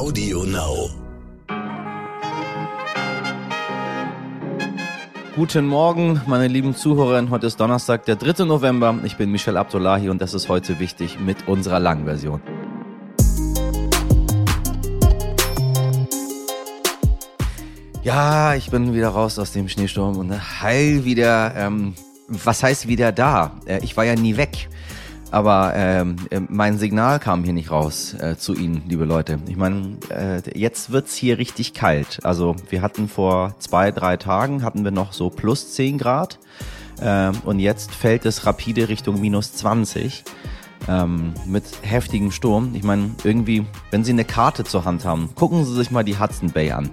Audio Now. Guten Morgen, meine lieben Zuhörerinnen. Heute ist Donnerstag, der 3. November. Ich bin Michel Abdullahi und das ist heute wichtig mit unserer langen Version. Ja, ich bin wieder raus aus dem Schneesturm und heil wieder, ähm, was heißt wieder da? Äh, ich war ja nie weg. Aber ähm, äh, mein Signal kam hier nicht raus äh, zu Ihnen, liebe Leute. Ich meine, äh, jetzt wird's hier richtig kalt. Also wir hatten vor zwei, drei Tagen hatten wir noch so plus 10 Grad äh, und jetzt fällt es rapide Richtung minus 20 ähm, mit heftigem Sturm. Ich meine, irgendwie, wenn Sie eine Karte zur Hand haben, gucken Sie sich mal die Hudson Bay an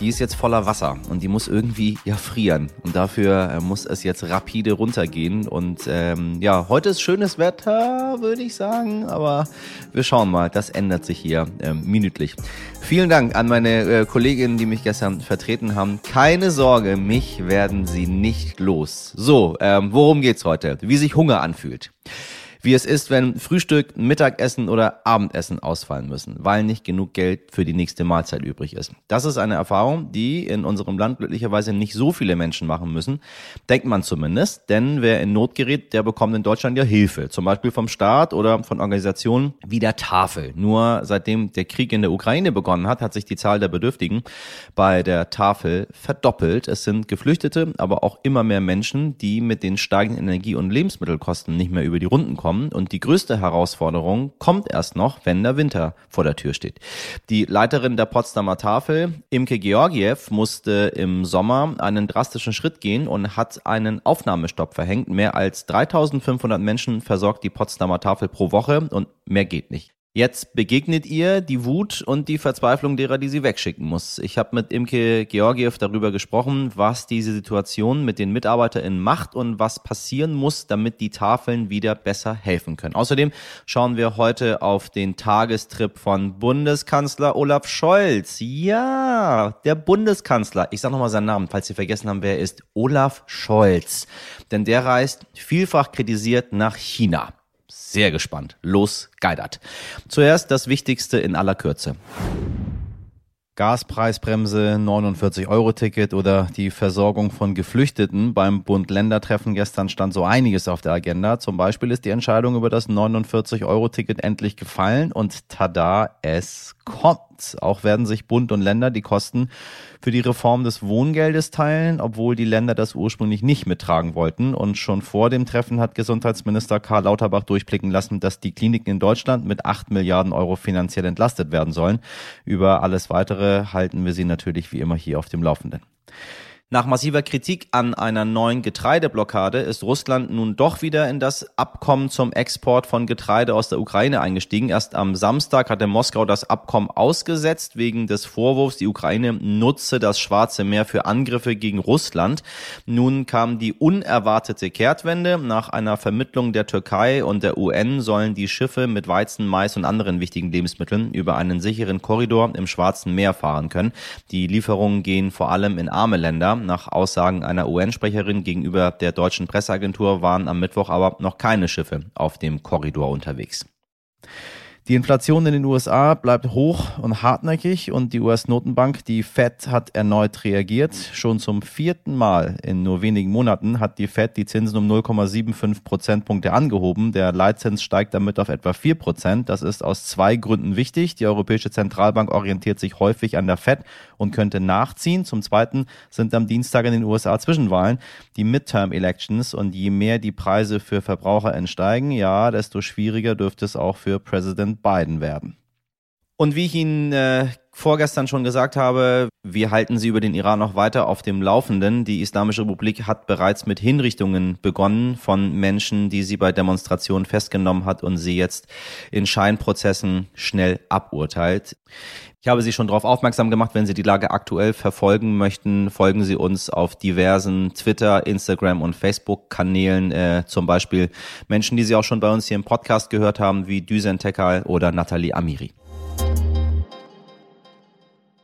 die ist jetzt voller Wasser und die muss irgendwie ja frieren. Und dafür äh, muss es jetzt rapide runtergehen. Und ähm, ja, heute ist schönes Wetter, würde ich sagen. Aber wir schauen mal, das ändert sich hier ähm, minütlich. Vielen Dank an meine äh, Kolleginnen, die mich gestern vertreten haben. Keine Sorge, mich werden sie nicht los. So, ähm, worum geht's heute? Wie sich Hunger anfühlt wie es ist, wenn Frühstück, Mittagessen oder Abendessen ausfallen müssen, weil nicht genug Geld für die nächste Mahlzeit übrig ist. Das ist eine Erfahrung, die in unserem Land glücklicherweise nicht so viele Menschen machen müssen, denkt man zumindest, denn wer in Not gerät, der bekommt in Deutschland ja Hilfe, zum Beispiel vom Staat oder von Organisationen wie der Tafel. Nur seitdem der Krieg in der Ukraine begonnen hat, hat sich die Zahl der Bedürftigen bei der Tafel verdoppelt. Es sind Geflüchtete, aber auch immer mehr Menschen, die mit den steigenden Energie- und Lebensmittelkosten nicht mehr über die Runden kommen kommen. Und die größte Herausforderung kommt erst noch, wenn der Winter vor der Tür steht. Die Leiterin der Potsdamer Tafel, Imke Georgiev, musste im Sommer einen drastischen Schritt gehen und hat einen Aufnahmestopp verhängt. Mehr als 3500 Menschen versorgt die Potsdamer Tafel pro Woche und mehr geht nicht. Jetzt begegnet ihr die Wut und die Verzweiflung derer, die sie wegschicken muss. Ich habe mit Imke Georgiev darüber gesprochen, was diese Situation mit den MitarbeiterInnen macht und was passieren muss, damit die Tafeln wieder besser helfen können. Außerdem schauen wir heute auf den Tagestrip von Bundeskanzler Olaf Scholz. Ja, der Bundeskanzler. Ich sage nochmal seinen Namen, falls Sie vergessen haben, wer er ist. Olaf Scholz. Denn der reist vielfach kritisiert nach China sehr gespannt. Los, geidert. Zuerst das Wichtigste in aller Kürze. Gaspreisbremse, 49-Euro-Ticket oder die Versorgung von Geflüchteten. Beim Bund-Länder-Treffen gestern stand so einiges auf der Agenda. Zum Beispiel ist die Entscheidung über das 49-Euro-Ticket endlich gefallen und tada, es kommt. Auch werden sich Bund und Länder die Kosten für die Reform des Wohngeldes teilen, obwohl die Länder das ursprünglich nicht mittragen wollten. Und schon vor dem Treffen hat Gesundheitsminister Karl Lauterbach durchblicken lassen, dass die Kliniken in Deutschland mit acht Milliarden Euro finanziell entlastet werden sollen. Über alles weitere halten wir Sie natürlich wie immer hier auf dem Laufenden. Nach massiver Kritik an einer neuen Getreideblockade ist Russland nun doch wieder in das Abkommen zum Export von Getreide aus der Ukraine eingestiegen. Erst am Samstag hatte Moskau das Abkommen ausgesetzt wegen des Vorwurfs, die Ukraine nutze das Schwarze Meer für Angriffe gegen Russland. Nun kam die unerwartete Kehrtwende. Nach einer Vermittlung der Türkei und der UN sollen die Schiffe mit Weizen, Mais und anderen wichtigen Lebensmitteln über einen sicheren Korridor im Schwarzen Meer fahren können. Die Lieferungen gehen vor allem in arme Länder. Nach Aussagen einer UN-Sprecherin gegenüber der deutschen Presseagentur waren am Mittwoch aber noch keine Schiffe auf dem Korridor unterwegs. Die Inflation in den USA bleibt hoch und hartnäckig und die US-Notenbank, die Fed, hat erneut reagiert. Schon zum vierten Mal in nur wenigen Monaten hat die Fed die Zinsen um 0,75 Prozentpunkte angehoben. Der Leitzins steigt damit auf etwa 4 Prozent. Das ist aus zwei Gründen wichtig. Die Europäische Zentralbank orientiert sich häufig an der Fed und könnte nachziehen. Zum Zweiten sind am Dienstag in den USA Zwischenwahlen, die Midterm-Elections und je mehr die Preise für Verbraucher entsteigen, ja, desto schwieriger dürfte es auch für Präsident Biden werden. Und wie ich Ihnen äh, vorgestern schon gesagt habe, wir halten Sie über den Iran noch weiter auf dem Laufenden. Die Islamische Republik hat bereits mit Hinrichtungen begonnen von Menschen, die sie bei Demonstrationen festgenommen hat und sie jetzt in Scheinprozessen schnell aburteilt. Ich habe Sie schon darauf aufmerksam gemacht, wenn Sie die Lage aktuell verfolgen möchten, folgen Sie uns auf diversen Twitter, Instagram und Facebook-Kanälen, äh, zum Beispiel Menschen, die Sie auch schon bei uns hier im Podcast gehört haben, wie Düsen Tekal oder Nathalie Amiri.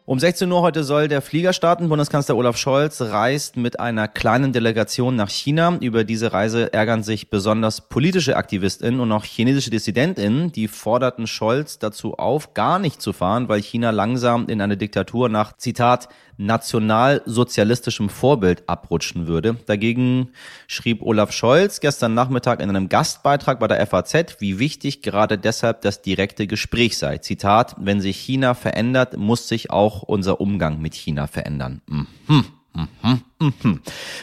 Um 16 Uhr heute soll der Flieger starten. Bundeskanzler Olaf Scholz reist mit einer kleinen Delegation nach China. Über diese Reise ärgern sich besonders politische AktivistInnen und auch chinesische DissidentInnen. Die forderten Scholz dazu auf, gar nicht zu fahren, weil China langsam in eine Diktatur nach, Zitat, nationalsozialistischem Vorbild abrutschen würde. Dagegen schrieb Olaf Scholz gestern Nachmittag in einem Gastbeitrag bei der FAZ, wie wichtig gerade deshalb das direkte Gespräch sei. Zitat, wenn sich China verändert, muss sich auch unser Umgang mit China verändern. Mhm. Mhm, mhm.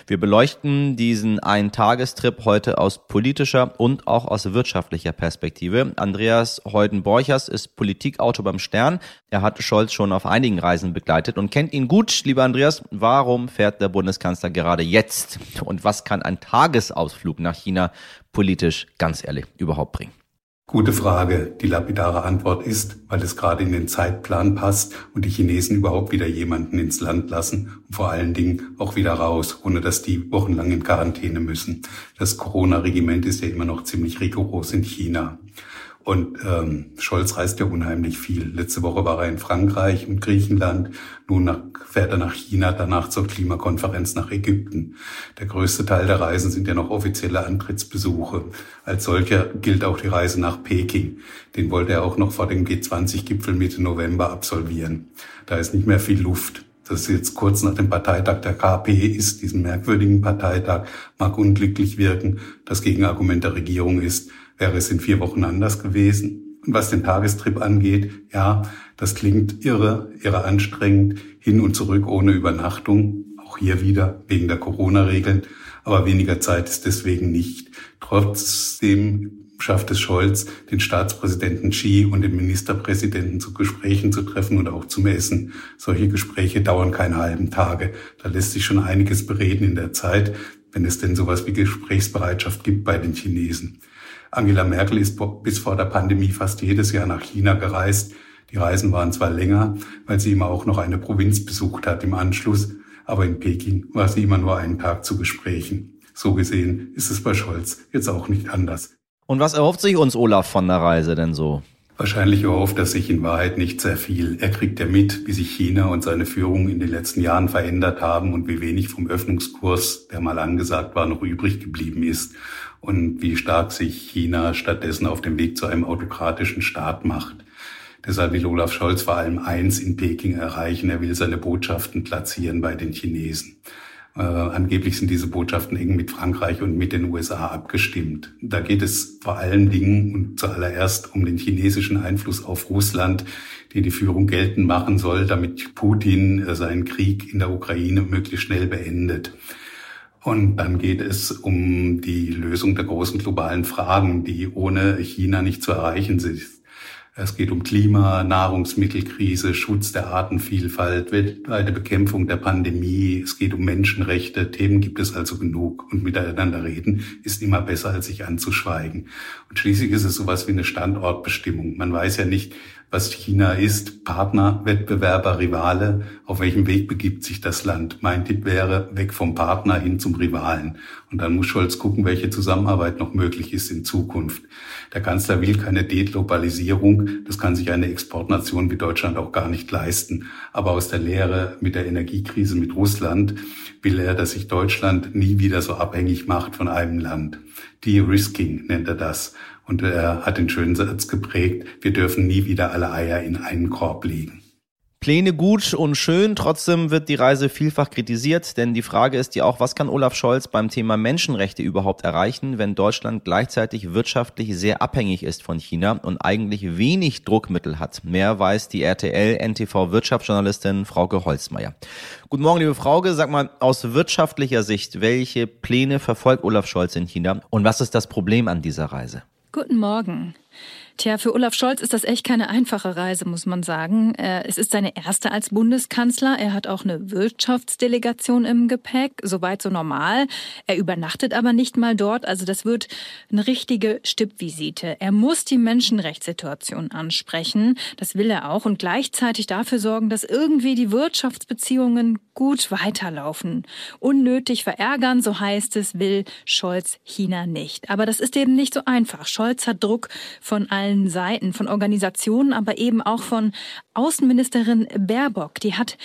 Wir beleuchten diesen Eintagestrip heute aus politischer und auch aus wirtschaftlicher Perspektive. Andreas Heuden-Borchers ist Politikautor beim Stern. Er hat Scholz schon auf einigen Reisen begleitet und kennt ihn gut. Lieber Andreas, warum fährt der Bundeskanzler gerade jetzt? Und was kann ein Tagesausflug nach China politisch, ganz ehrlich, überhaupt bringen? Gute Frage. Die lapidare Antwort ist, weil es gerade in den Zeitplan passt und die Chinesen überhaupt wieder jemanden ins Land lassen und vor allen Dingen auch wieder raus, ohne dass die wochenlang in Quarantäne müssen. Das Corona-Regiment ist ja immer noch ziemlich rigoros in China. Und ähm, Scholz reist ja unheimlich viel. Letzte Woche war er in Frankreich und Griechenland. Nun nach, fährt er nach China, danach zur Klimakonferenz nach Ägypten. Der größte Teil der Reisen sind ja noch offizielle Antrittsbesuche. Als solcher gilt auch die Reise nach Peking. Den wollte er auch noch vor dem G20-Gipfel Mitte November absolvieren. Da ist nicht mehr viel Luft das jetzt kurz nach dem Parteitag der KP ist, diesen merkwürdigen Parteitag, mag unglücklich wirken. Das Gegenargument der Regierung ist, wäre es in vier Wochen anders gewesen. Und was den Tagestrip angeht, ja, das klingt irre, irre anstrengend, hin und zurück ohne Übernachtung, auch hier wieder wegen der Corona-Regeln, aber weniger Zeit ist deswegen nicht. Trotzdem schafft es Scholz, den Staatspräsidenten Xi und den Ministerpräsidenten zu Gesprächen zu treffen und auch zum Essen. Solche Gespräche dauern keine halben Tage. Da lässt sich schon einiges bereden in der Zeit, wenn es denn sowas wie Gesprächsbereitschaft gibt bei den Chinesen. Angela Merkel ist bis vor der Pandemie fast jedes Jahr nach China gereist. Die Reisen waren zwar länger, weil sie immer auch noch eine Provinz besucht hat im Anschluss, aber in Peking war sie immer nur einen Tag zu Gesprächen. So gesehen ist es bei Scholz jetzt auch nicht anders. Und was erhofft sich uns Olaf von der Reise denn so? Wahrscheinlich erhofft er sich in Wahrheit nicht sehr viel. Er kriegt ja mit, wie sich China und seine Führung in den letzten Jahren verändert haben und wie wenig vom Öffnungskurs, der mal angesagt war, noch übrig geblieben ist und wie stark sich China stattdessen auf dem Weg zu einem autokratischen Staat macht. Deshalb will Olaf Scholz vor allem eins in Peking erreichen. Er will seine Botschaften platzieren bei den Chinesen. Äh, angeblich sind diese Botschaften eng mit Frankreich und mit den USA abgestimmt. Da geht es vor allen Dingen und zuallererst um den chinesischen Einfluss auf Russland, den die Führung geltend machen soll, damit Putin äh, seinen Krieg in der Ukraine möglichst schnell beendet. Und dann geht es um die Lösung der großen globalen Fragen, die ohne China nicht zu erreichen sind. Es geht um Klima, Nahrungsmittelkrise, Schutz der Artenvielfalt, weltweite Bekämpfung der Pandemie. Es geht um Menschenrechte. Themen gibt es also genug. Und miteinander reden ist immer besser, als sich anzuschweigen. Und schließlich ist es sowas wie eine Standortbestimmung. Man weiß ja nicht, was China ist, Partner, Wettbewerber, Rivale, auf welchem Weg begibt sich das Land. Mein Tipp wäre, weg vom Partner hin zum Rivalen. Und dann muss Scholz gucken, welche Zusammenarbeit noch möglich ist in Zukunft. Der Kanzler will keine Deglobalisierung. Das kann sich eine Exportnation wie Deutschland auch gar nicht leisten. Aber aus der Lehre mit der Energiekrise mit Russland will er, dass sich Deutschland nie wieder so abhängig macht von einem Land. De-risking nennt er das. Und er hat den schönen Satz geprägt, wir dürfen nie wieder alle Eier in einen Korb legen. Pläne gut und schön, trotzdem wird die Reise vielfach kritisiert, denn die Frage ist ja auch, was kann Olaf Scholz beim Thema Menschenrechte überhaupt erreichen, wenn Deutschland gleichzeitig wirtschaftlich sehr abhängig ist von China und eigentlich wenig Druckmittel hat. Mehr weiß die RTL NTV Wirtschaftsjournalistin Frauke Holzmeier. Guten Morgen, liebe Frauke, sag mal aus wirtschaftlicher Sicht, welche Pläne verfolgt Olaf Scholz in China und was ist das Problem an dieser Reise? Guten Morgen. Tja, für Olaf Scholz ist das echt keine einfache Reise, muss man sagen. Äh, es ist seine erste als Bundeskanzler. Er hat auch eine Wirtschaftsdelegation im Gepäck, soweit so normal. Er übernachtet aber nicht mal dort, also das wird eine richtige Stippvisite. Er muss die Menschenrechtssituation ansprechen, das will er auch, und gleichzeitig dafür sorgen, dass irgendwie die Wirtschaftsbeziehungen gut weiterlaufen. Unnötig verärgern, so heißt es, will Scholz China nicht. Aber das ist eben nicht so einfach. Scholz hat Druck von allen allen Seiten, von Organisationen, aber eben auch von Außenministerin Baerbock. Die hat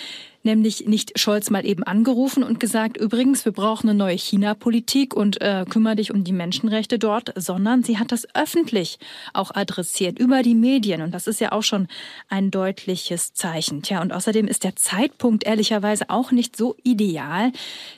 nämlich nicht Scholz mal eben angerufen und gesagt, übrigens, wir brauchen eine neue China-Politik und äh, kümmere dich um die Menschenrechte dort, sondern sie hat das öffentlich auch adressiert über die Medien und das ist ja auch schon ein deutliches Zeichen. Tja, und außerdem ist der Zeitpunkt ehrlicherweise auch nicht so ideal,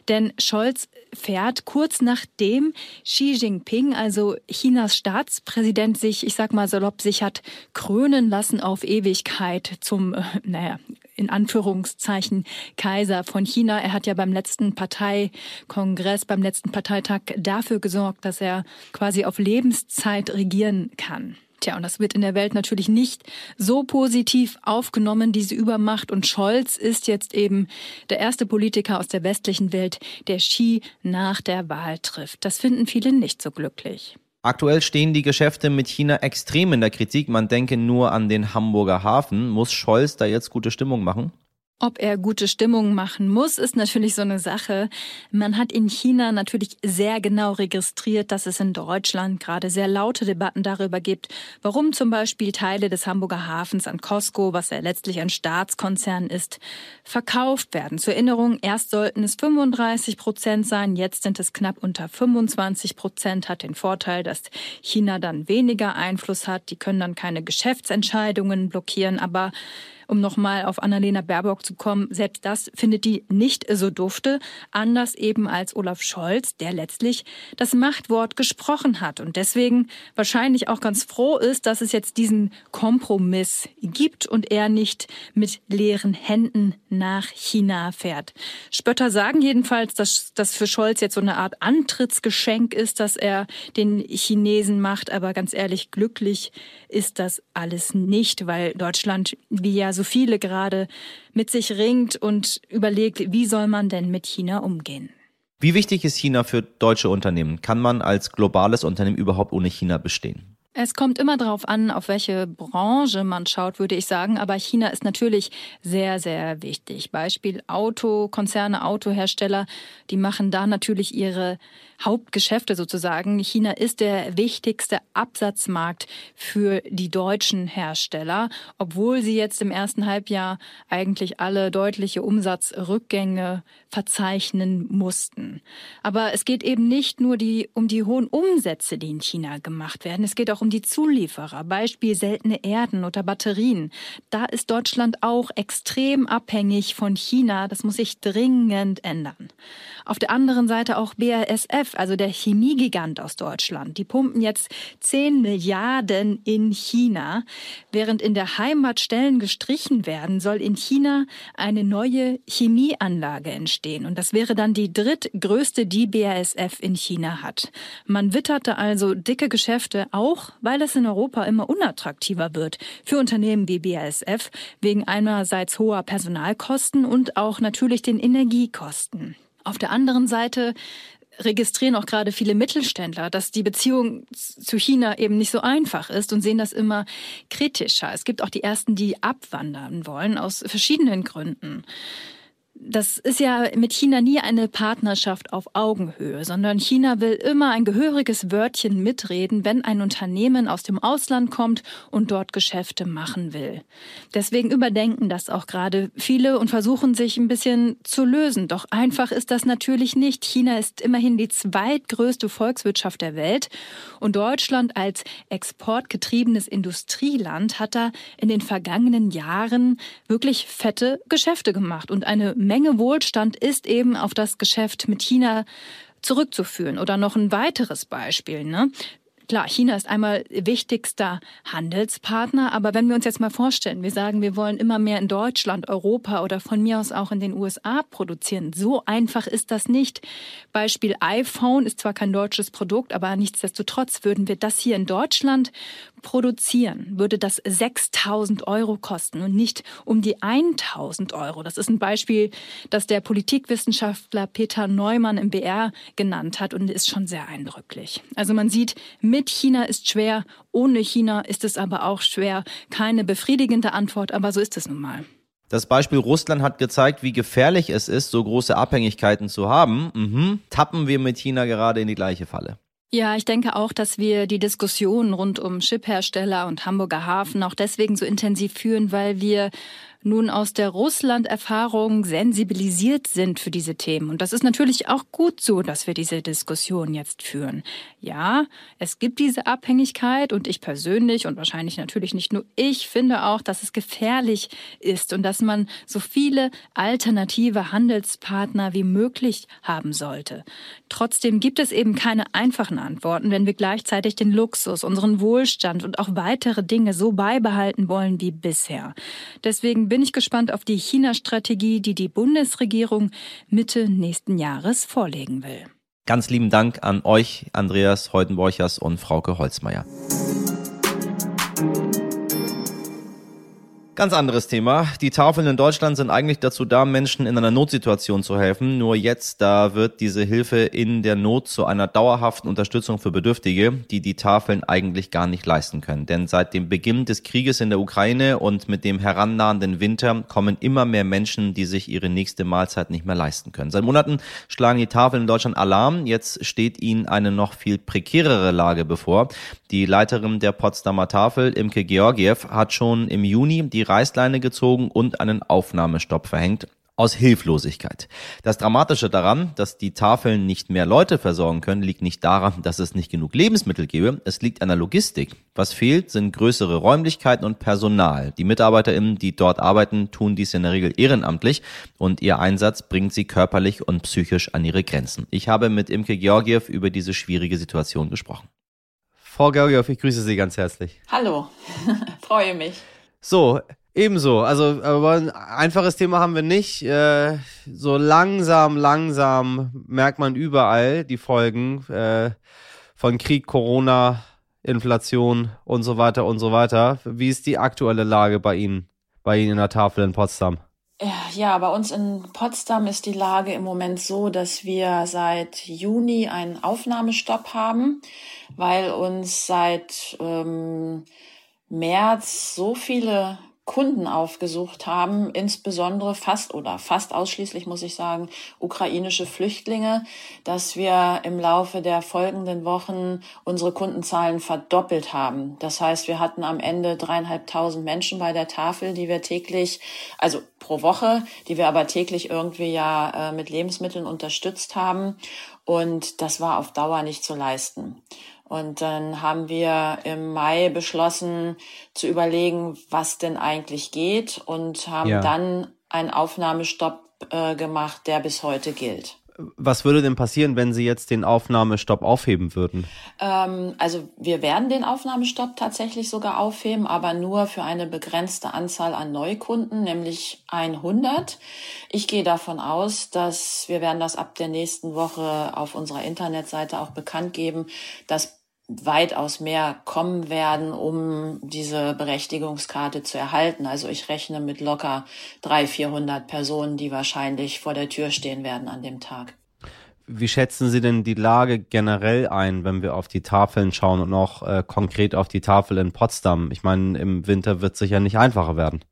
denn Scholz fährt kurz nachdem Xi Jinping, also Chinas Staatspräsident, sich, ich sag mal salopp, sich hat krönen lassen auf Ewigkeit zum, äh, naja, in Anführungszeichen Kaiser von China. Er hat ja beim letzten Parteikongress, beim letzten Parteitag dafür gesorgt, dass er quasi auf Lebenszeit regieren kann. Tja, und das wird in der Welt natürlich nicht so positiv aufgenommen, diese Übermacht. Und Scholz ist jetzt eben der erste Politiker aus der westlichen Welt, der Xi nach der Wahl trifft. Das finden viele nicht so glücklich. Aktuell stehen die Geschäfte mit China extrem in der Kritik. Man denke nur an den Hamburger Hafen. Muss Scholz da jetzt gute Stimmung machen? Ob er gute Stimmung machen muss, ist natürlich so eine Sache. Man hat in China natürlich sehr genau registriert, dass es in Deutschland gerade sehr laute Debatten darüber gibt, warum zum Beispiel Teile des Hamburger Hafens an Costco, was ja letztlich ein Staatskonzern ist, verkauft werden. Zur Erinnerung, erst sollten es 35 Prozent sein, jetzt sind es knapp unter 25 Prozent, hat den Vorteil, dass China dann weniger Einfluss hat. Die können dann keine Geschäftsentscheidungen blockieren, aber um nochmal auf Annalena Baerbock zu kommen, selbst das findet die nicht so dufte, anders eben als Olaf Scholz, der letztlich das Machtwort gesprochen hat und deswegen wahrscheinlich auch ganz froh ist, dass es jetzt diesen Kompromiss gibt und er nicht mit leeren Händen nach China fährt. Spötter sagen jedenfalls, dass das für Scholz jetzt so eine Art Antrittsgeschenk ist, dass er den Chinesen macht, aber ganz ehrlich, glücklich ist das alles nicht, weil Deutschland, wie ja so viele gerade mit sich ringt und überlegt, wie soll man denn mit China umgehen. Wie wichtig ist China für deutsche Unternehmen? Kann man als globales Unternehmen überhaupt ohne China bestehen? Es kommt immer darauf an, auf welche Branche man schaut, würde ich sagen. Aber China ist natürlich sehr, sehr wichtig. Beispiel Autokonzerne, Autohersteller, die machen da natürlich ihre Hauptgeschäfte sozusagen. China ist der wichtigste Absatzmarkt für die deutschen Hersteller, obwohl sie jetzt im ersten Halbjahr eigentlich alle deutliche Umsatzrückgänge verzeichnen mussten. Aber es geht eben nicht nur die, um die hohen Umsätze, die in China gemacht werden. Es geht auch um die Zulieferer, Beispiel seltene Erden oder Batterien. Da ist Deutschland auch extrem abhängig von China. Das muss sich dringend ändern. Auf der anderen Seite auch BASF, also der Chemiegigant aus Deutschland. Die pumpen jetzt 10 Milliarden in China. Während in der Heimat Stellen gestrichen werden, soll in China eine neue Chemieanlage entstehen. Und das wäre dann die drittgrößte, die BASF in China hat. Man witterte also dicke Geschäfte, auch weil es in Europa immer unattraktiver wird für Unternehmen wie BASF, wegen einerseits hoher Personalkosten und auch natürlich den Energiekosten. Auf der anderen Seite registrieren auch gerade viele Mittelständler, dass die Beziehung zu China eben nicht so einfach ist und sehen das immer kritischer. Es gibt auch die ersten, die abwandern wollen aus verschiedenen Gründen das ist ja mit China nie eine Partnerschaft auf Augenhöhe, sondern China will immer ein gehöriges Wörtchen mitreden, wenn ein Unternehmen aus dem Ausland kommt und dort Geschäfte machen will. Deswegen überdenken das auch gerade viele und versuchen sich ein bisschen zu lösen. Doch einfach ist das natürlich nicht. China ist immerhin die zweitgrößte Volkswirtschaft der Welt und Deutschland als exportgetriebenes Industrieland hat da in den vergangenen Jahren wirklich fette Geschäfte gemacht und eine Menge Wohlstand ist eben auf das Geschäft mit China zurückzuführen. Oder noch ein weiteres Beispiel. Ne? Klar, China ist einmal wichtigster Handelspartner, aber wenn wir uns jetzt mal vorstellen, wir sagen, wir wollen immer mehr in Deutschland, Europa oder von mir aus auch in den USA produzieren. So einfach ist das nicht. Beispiel iPhone ist zwar kein deutsches Produkt, aber nichtsdestotrotz würden wir das hier in Deutschland produzieren, würde das 6000 Euro kosten und nicht um die 1000 Euro. Das ist ein Beispiel, das der Politikwissenschaftler Peter Neumann im BR genannt hat und ist schon sehr eindrücklich. Also man sieht, mit China ist schwer, ohne China ist es aber auch schwer. Keine befriedigende Antwort, aber so ist es nun mal. Das Beispiel Russland hat gezeigt, wie gefährlich es ist, so große Abhängigkeiten zu haben. Mhm. Tappen wir mit China gerade in die gleiche Falle. Ja, ich denke auch, dass wir die Diskussion rund um Chiphersteller und Hamburger Hafen auch deswegen so intensiv führen, weil wir nun aus der Russland-Erfahrung sensibilisiert sind für diese Themen. Und das ist natürlich auch gut so, dass wir diese Diskussion jetzt führen. Ja, es gibt diese Abhängigkeit und ich persönlich und wahrscheinlich natürlich nicht nur ich finde auch, dass es gefährlich ist und dass man so viele alternative Handelspartner wie möglich haben sollte. Trotzdem gibt es eben keine einfachen Antworten, wenn wir gleichzeitig den Luxus, unseren Wohlstand und auch weitere Dinge so beibehalten wollen wie bisher. Deswegen bin ich gespannt auf die China-Strategie, die die Bundesregierung Mitte nächsten Jahres vorlegen will. Ganz lieben Dank an euch, Andreas Heutenborchers und Frauke Holzmeier. Ganz anderes Thema. Die Tafeln in Deutschland sind eigentlich dazu da, Menschen in einer Notsituation zu helfen. Nur jetzt, da wird diese Hilfe in der Not zu einer dauerhaften Unterstützung für Bedürftige, die die Tafeln eigentlich gar nicht leisten können. Denn seit dem Beginn des Krieges in der Ukraine und mit dem herannahenden Winter kommen immer mehr Menschen, die sich ihre nächste Mahlzeit nicht mehr leisten können. Seit Monaten schlagen die Tafeln in Deutschland Alarm. Jetzt steht ihnen eine noch viel prekärere Lage bevor. Die Leiterin der Potsdamer Tafel, Imke Georgiev, hat schon im Juni die Reißleine gezogen und einen Aufnahmestopp verhängt aus Hilflosigkeit. Das Dramatische daran, dass die Tafeln nicht mehr Leute versorgen können, liegt nicht daran, dass es nicht genug Lebensmittel gäbe, es liegt an der Logistik. Was fehlt, sind größere Räumlichkeiten und Personal. Die MitarbeiterInnen, die dort arbeiten, tun dies in der Regel ehrenamtlich und ihr Einsatz bringt sie körperlich und psychisch an ihre Grenzen. Ich habe mit Imke Georgiev über diese schwierige Situation gesprochen. Frau Georgiev, ich grüße Sie ganz herzlich. Hallo, freue mich. So, ebenso. Also, aber ein einfaches Thema haben wir nicht. Äh, so langsam, langsam merkt man überall die Folgen äh, von Krieg, Corona, Inflation und so weiter und so weiter. Wie ist die aktuelle Lage bei Ihnen, bei Ihnen in der Tafel in Potsdam? Ja, bei uns in Potsdam ist die Lage im Moment so, dass wir seit Juni einen Aufnahmestopp haben, weil uns seit ähm, März so viele Kunden aufgesucht haben, insbesondere fast oder fast ausschließlich, muss ich sagen, ukrainische Flüchtlinge, dass wir im Laufe der folgenden Wochen unsere Kundenzahlen verdoppelt haben. Das heißt, wir hatten am Ende dreieinhalbtausend Menschen bei der Tafel, die wir täglich, also pro Woche, die wir aber täglich irgendwie ja äh, mit Lebensmitteln unterstützt haben. Und das war auf Dauer nicht zu leisten. Und dann haben wir im Mai beschlossen zu überlegen, was denn eigentlich geht und haben ja. dann einen Aufnahmestopp äh, gemacht, der bis heute gilt. Was würde denn passieren, wenn Sie jetzt den Aufnahmestopp aufheben würden? Ähm, also wir werden den Aufnahmestopp tatsächlich sogar aufheben, aber nur für eine begrenzte Anzahl an Neukunden, nämlich 100. Ich gehe davon aus, dass wir werden das ab der nächsten Woche auf unserer Internetseite auch bekannt geben, dass weitaus mehr kommen werden, um diese Berechtigungskarte zu erhalten. Also ich rechne mit locker 300, 400 Personen, die wahrscheinlich vor der Tür stehen werden an dem Tag. Wie schätzen Sie denn die Lage generell ein, wenn wir auf die Tafeln schauen und auch äh, konkret auf die Tafel in Potsdam? Ich meine, im Winter wird es sicher nicht einfacher werden.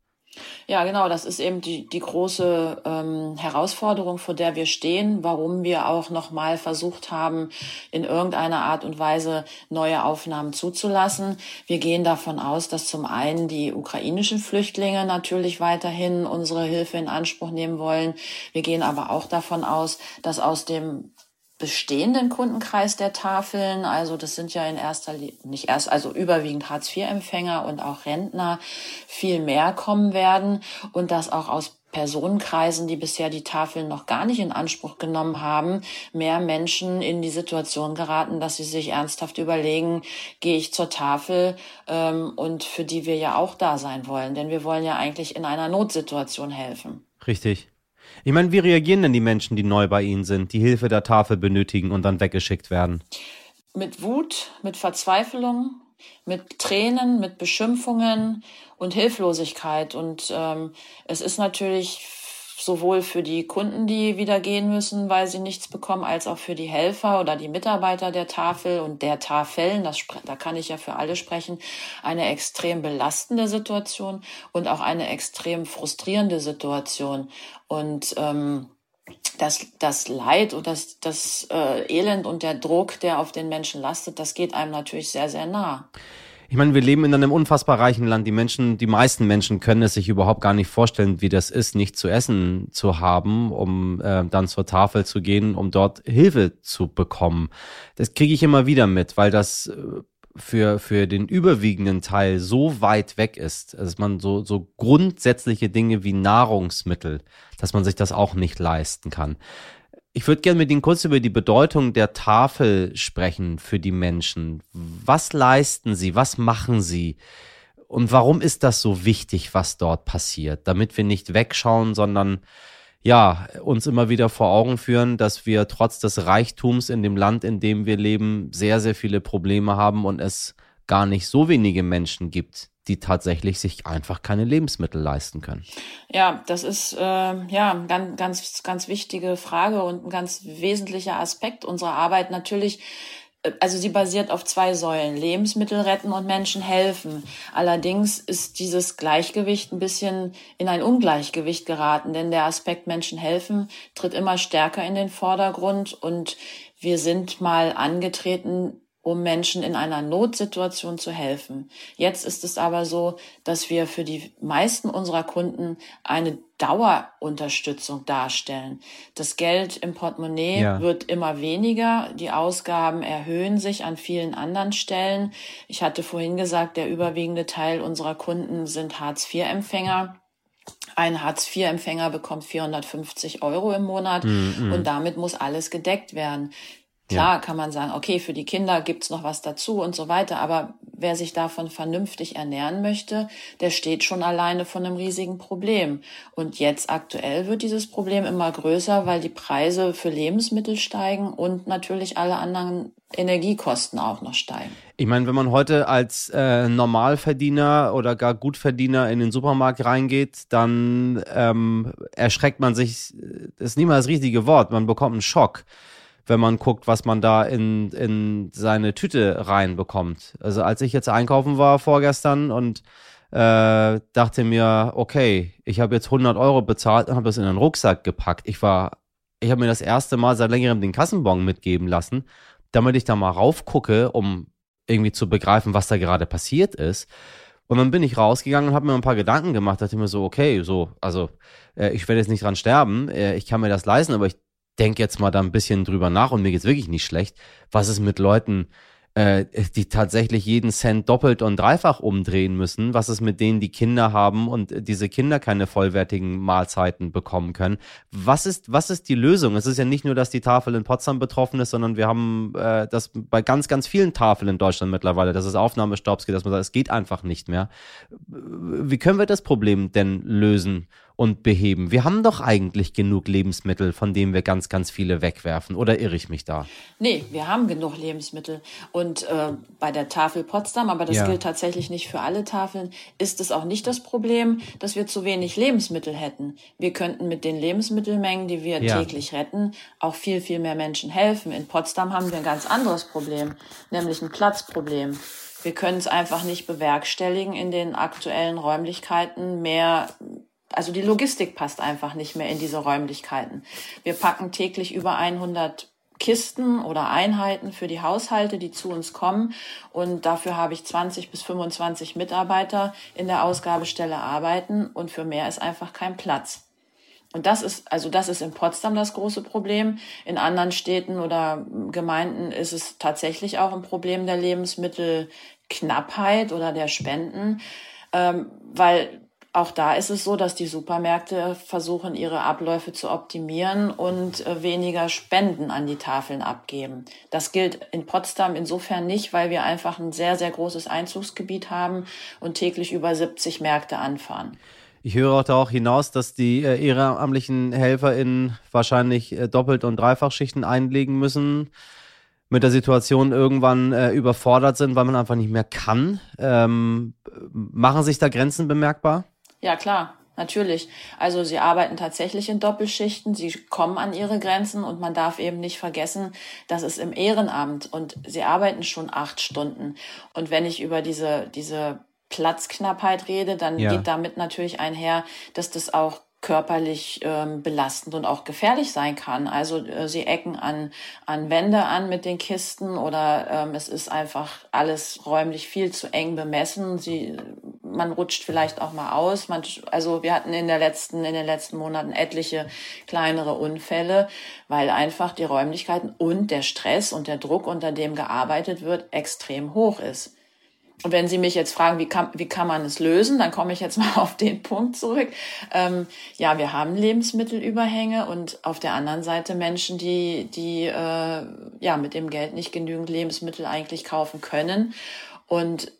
Ja, genau, das ist eben die, die große ähm, Herausforderung, vor der wir stehen, warum wir auch nochmal versucht haben, in irgendeiner Art und Weise neue Aufnahmen zuzulassen. Wir gehen davon aus, dass zum einen die ukrainischen Flüchtlinge natürlich weiterhin unsere Hilfe in Anspruch nehmen wollen. Wir gehen aber auch davon aus, dass aus dem bestehenden Kundenkreis der Tafeln, also das sind ja in erster nicht erst, also überwiegend Hartz-IV-Empfänger und auch Rentner, viel mehr kommen werden und dass auch aus Personenkreisen, die bisher die Tafeln noch gar nicht in Anspruch genommen haben, mehr Menschen in die Situation geraten, dass sie sich ernsthaft überlegen, gehe ich zur Tafel ähm, und für die wir ja auch da sein wollen, denn wir wollen ja eigentlich in einer Notsituation helfen. Richtig. Ich meine, wie reagieren denn die Menschen, die neu bei Ihnen sind, die Hilfe der Tafel benötigen und dann weggeschickt werden? Mit Wut, mit Verzweiflung, mit Tränen, mit Beschimpfungen und Hilflosigkeit. Und ähm, es ist natürlich sowohl für die Kunden, die wieder gehen müssen, weil sie nichts bekommen, als auch für die Helfer oder die Mitarbeiter der Tafel und der Tafeln, das, da kann ich ja für alle sprechen, eine extrem belastende Situation und auch eine extrem frustrierende Situation. Und ähm, das, das Leid und das, das äh, Elend und der Druck, der auf den Menschen lastet, das geht einem natürlich sehr, sehr nah. Ich meine, wir leben in einem unfassbar reichen Land. Die Menschen, die meisten Menschen können es sich überhaupt gar nicht vorstellen, wie das ist, nicht zu essen zu haben, um äh, dann zur Tafel zu gehen, um dort Hilfe zu bekommen. Das kriege ich immer wieder mit, weil das äh, für, für den überwiegenden Teil so weit weg ist, dass man so, so grundsätzliche Dinge wie Nahrungsmittel, dass man sich das auch nicht leisten kann. Ich würde gerne mit Ihnen kurz über die Bedeutung der Tafel sprechen für die Menschen. Was leisten Sie? Was machen Sie? Und warum ist das so wichtig, was dort passiert? Damit wir nicht wegschauen, sondern ja, uns immer wieder vor Augen führen, dass wir trotz des Reichtums in dem Land, in dem wir leben, sehr, sehr viele Probleme haben und es gar nicht so wenige Menschen gibt, die tatsächlich sich einfach keine Lebensmittel leisten können. Ja, das ist äh, ja ganz, ganz, ganz wichtige Frage und ein ganz wesentlicher Aspekt unserer Arbeit. Natürlich also sie basiert auf zwei Säulen, Lebensmittel retten und Menschen helfen. Allerdings ist dieses Gleichgewicht ein bisschen in ein Ungleichgewicht geraten, denn der Aspekt Menschen helfen tritt immer stärker in den Vordergrund und wir sind mal angetreten, um Menschen in einer Notsituation zu helfen. Jetzt ist es aber so, dass wir für die meisten unserer Kunden eine Dauerunterstützung darstellen. Das Geld im Portemonnaie ja. wird immer weniger, die Ausgaben erhöhen sich an vielen anderen Stellen. Ich hatte vorhin gesagt, der überwiegende Teil unserer Kunden sind Hartz-IV-Empfänger. Ein Hartz-IV-Empfänger bekommt 450 Euro im Monat mm, mm. und damit muss alles gedeckt werden. Klar ja. kann man sagen, okay, für die Kinder gibt's noch was dazu und so weiter, aber wer sich davon vernünftig ernähren möchte, der steht schon alleine von einem riesigen Problem. Und jetzt aktuell wird dieses Problem immer größer, weil die Preise für Lebensmittel steigen und natürlich alle anderen Energiekosten auch noch steigen. Ich meine, wenn man heute als äh, Normalverdiener oder gar Gutverdiener in den Supermarkt reingeht, dann ähm, erschreckt man sich, das ist nicht mal das richtige Wort, man bekommt einen Schock wenn man guckt, was man da in, in seine Tüte reinbekommt. Also als ich jetzt einkaufen war vorgestern und äh, dachte mir, okay, ich habe jetzt 100 Euro bezahlt und habe das in einen Rucksack gepackt. Ich war, ich habe mir das erste Mal seit längerem den Kassenbon mitgeben lassen, damit ich da mal raufgucke, um irgendwie zu begreifen, was da gerade passiert ist. Und dann bin ich rausgegangen und habe mir ein paar Gedanken gemacht, dachte mir so, okay, so, also äh, ich werde jetzt nicht dran sterben, äh, ich kann mir das leisten, aber ich denke jetzt mal da ein bisschen drüber nach und mir geht's wirklich nicht schlecht. Was ist mit Leuten, äh, die tatsächlich jeden Cent doppelt und dreifach umdrehen müssen? Was ist mit denen, die Kinder haben und diese Kinder keine vollwertigen Mahlzeiten bekommen können? Was ist, was ist die Lösung? Es ist ja nicht nur, dass die Tafel in Potsdam betroffen ist, sondern wir haben äh, das bei ganz, ganz vielen Tafeln in Deutschland mittlerweile, dass es Aufnahmestopps gibt, dass man sagt, es geht einfach nicht mehr. Wie können wir das Problem denn lösen? Und beheben. Wir haben doch eigentlich genug Lebensmittel, von denen wir ganz, ganz viele wegwerfen. Oder irre ich mich da? Nee, wir haben genug Lebensmittel. Und äh, bei der Tafel Potsdam, aber das ja. gilt tatsächlich nicht für alle Tafeln, ist es auch nicht das Problem, dass wir zu wenig Lebensmittel hätten. Wir könnten mit den Lebensmittelmengen, die wir ja. täglich retten, auch viel, viel mehr Menschen helfen. In Potsdam haben wir ein ganz anderes Problem, nämlich ein Platzproblem. Wir können es einfach nicht bewerkstelligen, in den aktuellen Räumlichkeiten mehr also die Logistik passt einfach nicht mehr in diese Räumlichkeiten. Wir packen täglich über 100 Kisten oder Einheiten für die Haushalte, die zu uns kommen. Und dafür habe ich 20 bis 25 Mitarbeiter in der Ausgabestelle arbeiten und für mehr ist einfach kein Platz. Und das ist, also das ist in Potsdam das große Problem. In anderen Städten oder Gemeinden ist es tatsächlich auch ein Problem der Lebensmittelknappheit oder der Spenden, ähm, weil auch da ist es so, dass die Supermärkte versuchen, ihre Abläufe zu optimieren und äh, weniger Spenden an die Tafeln abgeben. Das gilt in Potsdam insofern nicht, weil wir einfach ein sehr, sehr großes Einzugsgebiet haben und täglich über 70 Märkte anfahren. Ich höre auch darauf hinaus, dass die äh, ehrenamtlichen HelferInnen wahrscheinlich äh, Doppelt- und Dreifachschichten einlegen müssen, mit der Situation irgendwann überfordert sind, weil man einfach nicht mehr kann. Ähm, machen sich da Grenzen bemerkbar? Ja, klar, natürlich. Also sie arbeiten tatsächlich in Doppelschichten, sie kommen an ihre Grenzen und man darf eben nicht vergessen, das ist im Ehrenamt und sie arbeiten schon acht Stunden. Und wenn ich über diese, diese Platzknappheit rede, dann ja. geht damit natürlich einher, dass das auch körperlich ähm, belastend und auch gefährlich sein kann. Also äh, sie ecken an, an Wände an mit den Kisten oder ähm, es ist einfach alles räumlich viel zu eng bemessen. Sie, man rutscht vielleicht auch mal aus. Man, also wir hatten in der letzten, in den letzten Monaten etliche kleinere Unfälle, weil einfach die Räumlichkeiten und der Stress und der Druck, unter dem gearbeitet wird, extrem hoch ist. Und wenn Sie mich jetzt fragen, wie kann, wie kann man es lösen, dann komme ich jetzt mal auf den Punkt zurück. Ähm, ja, wir haben Lebensmittelüberhänge und auf der anderen Seite Menschen, die, die äh, ja mit dem Geld nicht genügend Lebensmittel eigentlich kaufen können. Und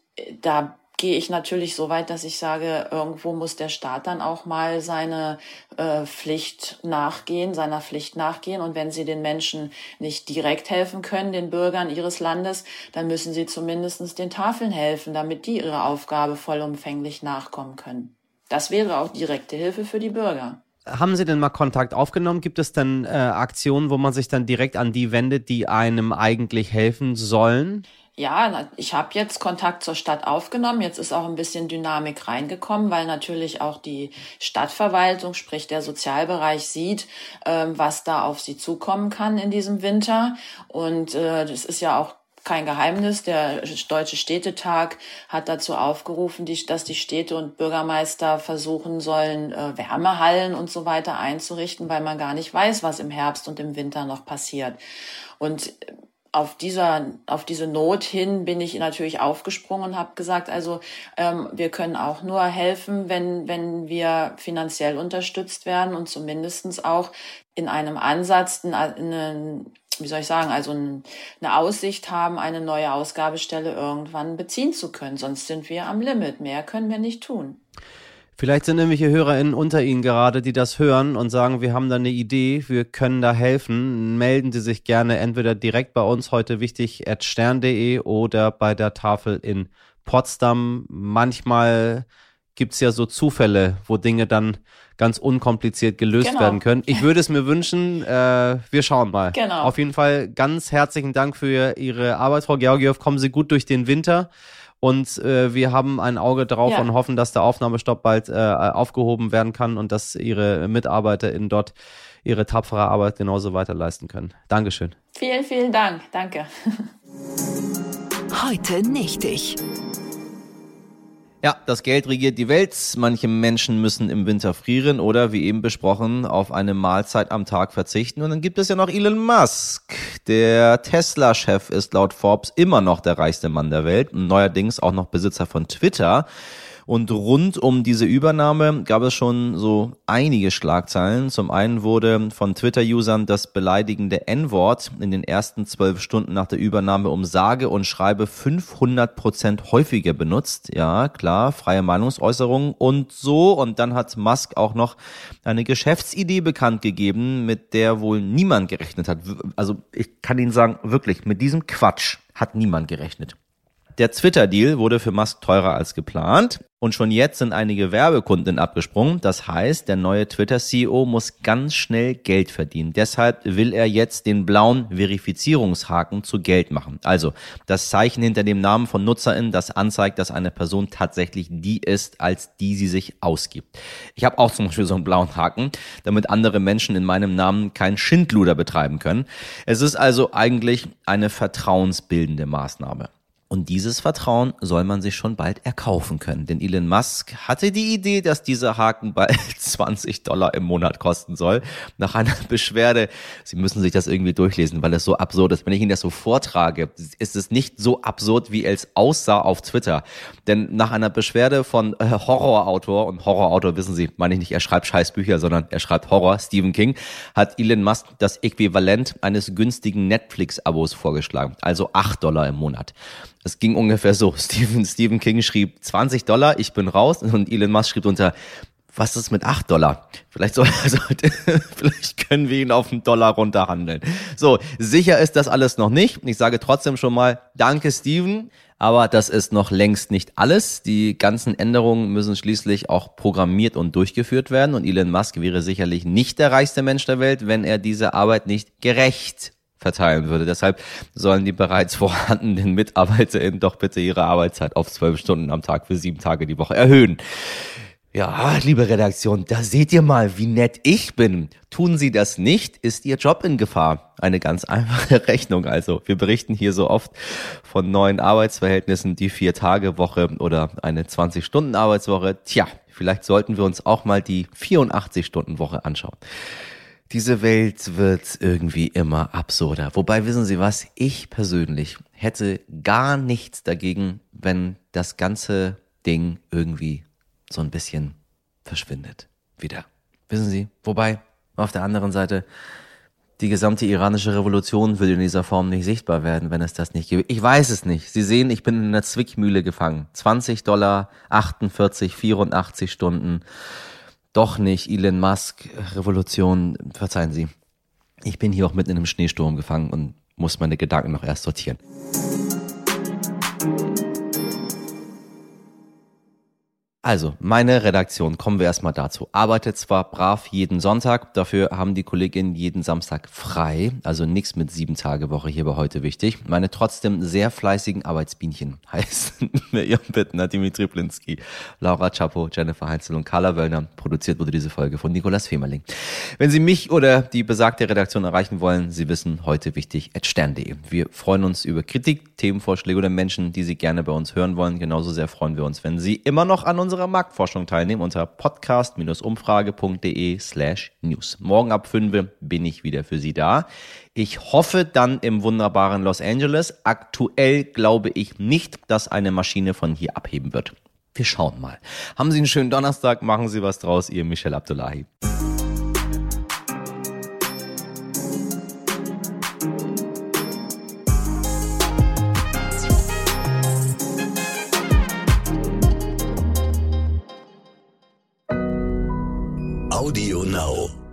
da gehe ich natürlich so weit, dass ich sage, irgendwo muss der Staat dann auch mal seine äh, Pflicht nachgehen, seiner Pflicht nachgehen. Und wenn sie den Menschen nicht direkt helfen können, den Bürgern ihres Landes, dann müssen sie zumindest den Tafeln helfen, damit die ihre Aufgabe vollumfänglich nachkommen können. Das wäre auch direkte Hilfe für die Bürger. Haben Sie denn mal Kontakt aufgenommen? Gibt es denn äh, Aktionen, wo man sich dann direkt an die wendet, die einem eigentlich helfen sollen? Ja, ich habe jetzt Kontakt zur Stadt aufgenommen. Jetzt ist auch ein bisschen Dynamik reingekommen, weil natürlich auch die Stadtverwaltung, sprich der Sozialbereich, sieht, ähm, was da auf sie zukommen kann in diesem Winter. Und äh, das ist ja auch kein Geheimnis. Der Deutsche Städtetag hat dazu aufgerufen, dass die Städte und Bürgermeister versuchen sollen, äh, Wärmehallen und so weiter einzurichten, weil man gar nicht weiß, was im Herbst und im Winter noch passiert. Und auf dieser auf diese Not hin bin ich natürlich aufgesprungen und habe gesagt, also ähm, wir können auch nur helfen, wenn wenn wir finanziell unterstützt werden und zumindestens auch in einem Ansatz eine, wie soll ich sagen, also eine Aussicht haben, eine neue Ausgabestelle irgendwann beziehen zu können. Sonst sind wir am Limit. Mehr können wir nicht tun. Vielleicht sind irgendwelche HörerInnen unter Ihnen gerade, die das hören und sagen, wir haben da eine Idee, wir können da helfen. Melden Sie sich gerne entweder direkt bei uns heute wichtig at stern.de oder bei der Tafel in Potsdam. Manchmal gibt's ja so Zufälle, wo Dinge dann ganz unkompliziert gelöst genau. werden können. Ich würde es mir wünschen, äh, wir schauen mal. Genau. Auf jeden Fall ganz herzlichen Dank für Ihre Arbeit, Frau Georgiev. Kommen Sie gut durch den Winter. Und äh, wir haben ein Auge drauf ja. und hoffen, dass der Aufnahmestopp bald äh, aufgehoben werden kann und dass ihre MitarbeiterInnen dort ihre tapfere Arbeit genauso weiter leisten können. Dankeschön. Vielen, vielen Dank. Danke. Heute nicht ich. Ja, das Geld regiert die Welt. Manche Menschen müssen im Winter frieren oder, wie eben besprochen, auf eine Mahlzeit am Tag verzichten. Und dann gibt es ja noch Elon Musk. Der Tesla-Chef ist laut Forbes immer noch der reichste Mann der Welt und neuerdings auch noch Besitzer von Twitter. Und rund um diese Übernahme gab es schon so einige Schlagzeilen. Zum einen wurde von Twitter-Usern das beleidigende N-Wort in den ersten zwölf Stunden nach der Übernahme um sage und schreibe 500 Prozent häufiger benutzt. Ja, klar, freie Meinungsäußerung und so. Und dann hat Musk auch noch eine Geschäftsidee bekannt gegeben, mit der wohl niemand gerechnet hat. Also ich kann Ihnen sagen, wirklich, mit diesem Quatsch hat niemand gerechnet. Der Twitter-Deal wurde für Musk teurer als geplant und schon jetzt sind einige Werbekunden abgesprungen. Das heißt, der neue Twitter-CEO muss ganz schnell Geld verdienen. Deshalb will er jetzt den blauen Verifizierungshaken zu Geld machen. Also das Zeichen hinter dem Namen von NutzerInnen, das anzeigt, dass eine Person tatsächlich die ist, als die sie sich ausgibt. Ich habe auch zum Beispiel so einen blauen Haken, damit andere Menschen in meinem Namen kein Schindluder betreiben können. Es ist also eigentlich eine vertrauensbildende Maßnahme. Und dieses Vertrauen soll man sich schon bald erkaufen können. Denn Elon Musk hatte die Idee, dass dieser Haken bald 20 Dollar im Monat kosten soll. Nach einer Beschwerde, Sie müssen sich das irgendwie durchlesen, weil es so absurd ist. Wenn ich Ihnen das so vortrage, ist es nicht so absurd, wie es aussah auf Twitter. Denn nach einer Beschwerde von äh, Horrorautor, und Horrorautor wissen Sie, meine ich nicht, er schreibt Scheißbücher, sondern er schreibt Horror, Stephen King, hat Elon Musk das Äquivalent eines günstigen Netflix-Abos vorgeschlagen. Also 8 Dollar im Monat. Es ging ungefähr so. Stephen, Stephen King schrieb 20 Dollar, ich bin raus. Und Elon Musk schrieb unter, was ist mit 8 Dollar? Vielleicht soll, also, vielleicht können wir ihn auf einen Dollar runterhandeln. So, sicher ist das alles noch nicht. Ich sage trotzdem schon mal, danke Steven. Aber das ist noch längst nicht alles. Die ganzen Änderungen müssen schließlich auch programmiert und durchgeführt werden. Und Elon Musk wäre sicherlich nicht der reichste Mensch der Welt, wenn er diese Arbeit nicht gerecht verteilen würde. Deshalb sollen die bereits vorhandenen MitarbeiterInnen doch bitte ihre Arbeitszeit auf zwölf Stunden am Tag für sieben Tage die Woche erhöhen. Ja, liebe Redaktion, da seht ihr mal, wie nett ich bin. Tun Sie das nicht, ist Ihr Job in Gefahr. Eine ganz einfache Rechnung also. Wir berichten hier so oft von neuen Arbeitsverhältnissen, die Vier-Tage-Woche oder eine 20-Stunden-Arbeitswoche. Tja, vielleicht sollten wir uns auch mal die 84-Stunden-Woche anschauen. Diese Welt wird irgendwie immer absurder. Wobei, wissen Sie was, ich persönlich hätte gar nichts dagegen, wenn das ganze Ding irgendwie so ein bisschen verschwindet. Wieder. Wissen Sie? Wobei, auf der anderen Seite, die gesamte iranische Revolution würde in dieser Form nicht sichtbar werden, wenn es das nicht gibt. Ich weiß es nicht. Sie sehen, ich bin in einer Zwickmühle gefangen. 20 Dollar, 48, 84 Stunden. Doch nicht Elon Musk, Revolution, verzeihen Sie. Ich bin hier auch mitten in einem Schneesturm gefangen und muss meine Gedanken noch erst sortieren. Also, meine Redaktion, kommen wir erstmal dazu, arbeitet zwar brav jeden Sonntag, dafür haben die Kolleginnen jeden Samstag frei, also nichts mit sieben Tage Woche hier bei heute wichtig. Meine trotzdem sehr fleißigen Arbeitsbienchen heißen Mirjam Bittner, Dimitri Blinski, Laura Chapo, Jennifer Heinzel und Carla Wöllner. Produziert wurde diese Folge von Nikolas Femerling. Wenn Sie mich oder die besagte Redaktion erreichen wollen, Sie wissen, heute wichtig, at stern.de. Wir freuen uns über Kritik, Themenvorschläge oder Menschen, die Sie gerne bei uns hören wollen. Genauso sehr freuen wir uns, wenn Sie immer noch an unserer Marktforschung teilnehmen unter podcast-umfrage.de slash news. Morgen ab 5 bin ich wieder für Sie da. Ich hoffe dann im wunderbaren Los Angeles. Aktuell glaube ich nicht, dass eine Maschine von hier abheben wird. Wir schauen mal. Haben Sie einen schönen Donnerstag, machen Sie was draus, Ihr Michel Abdullahi. Now.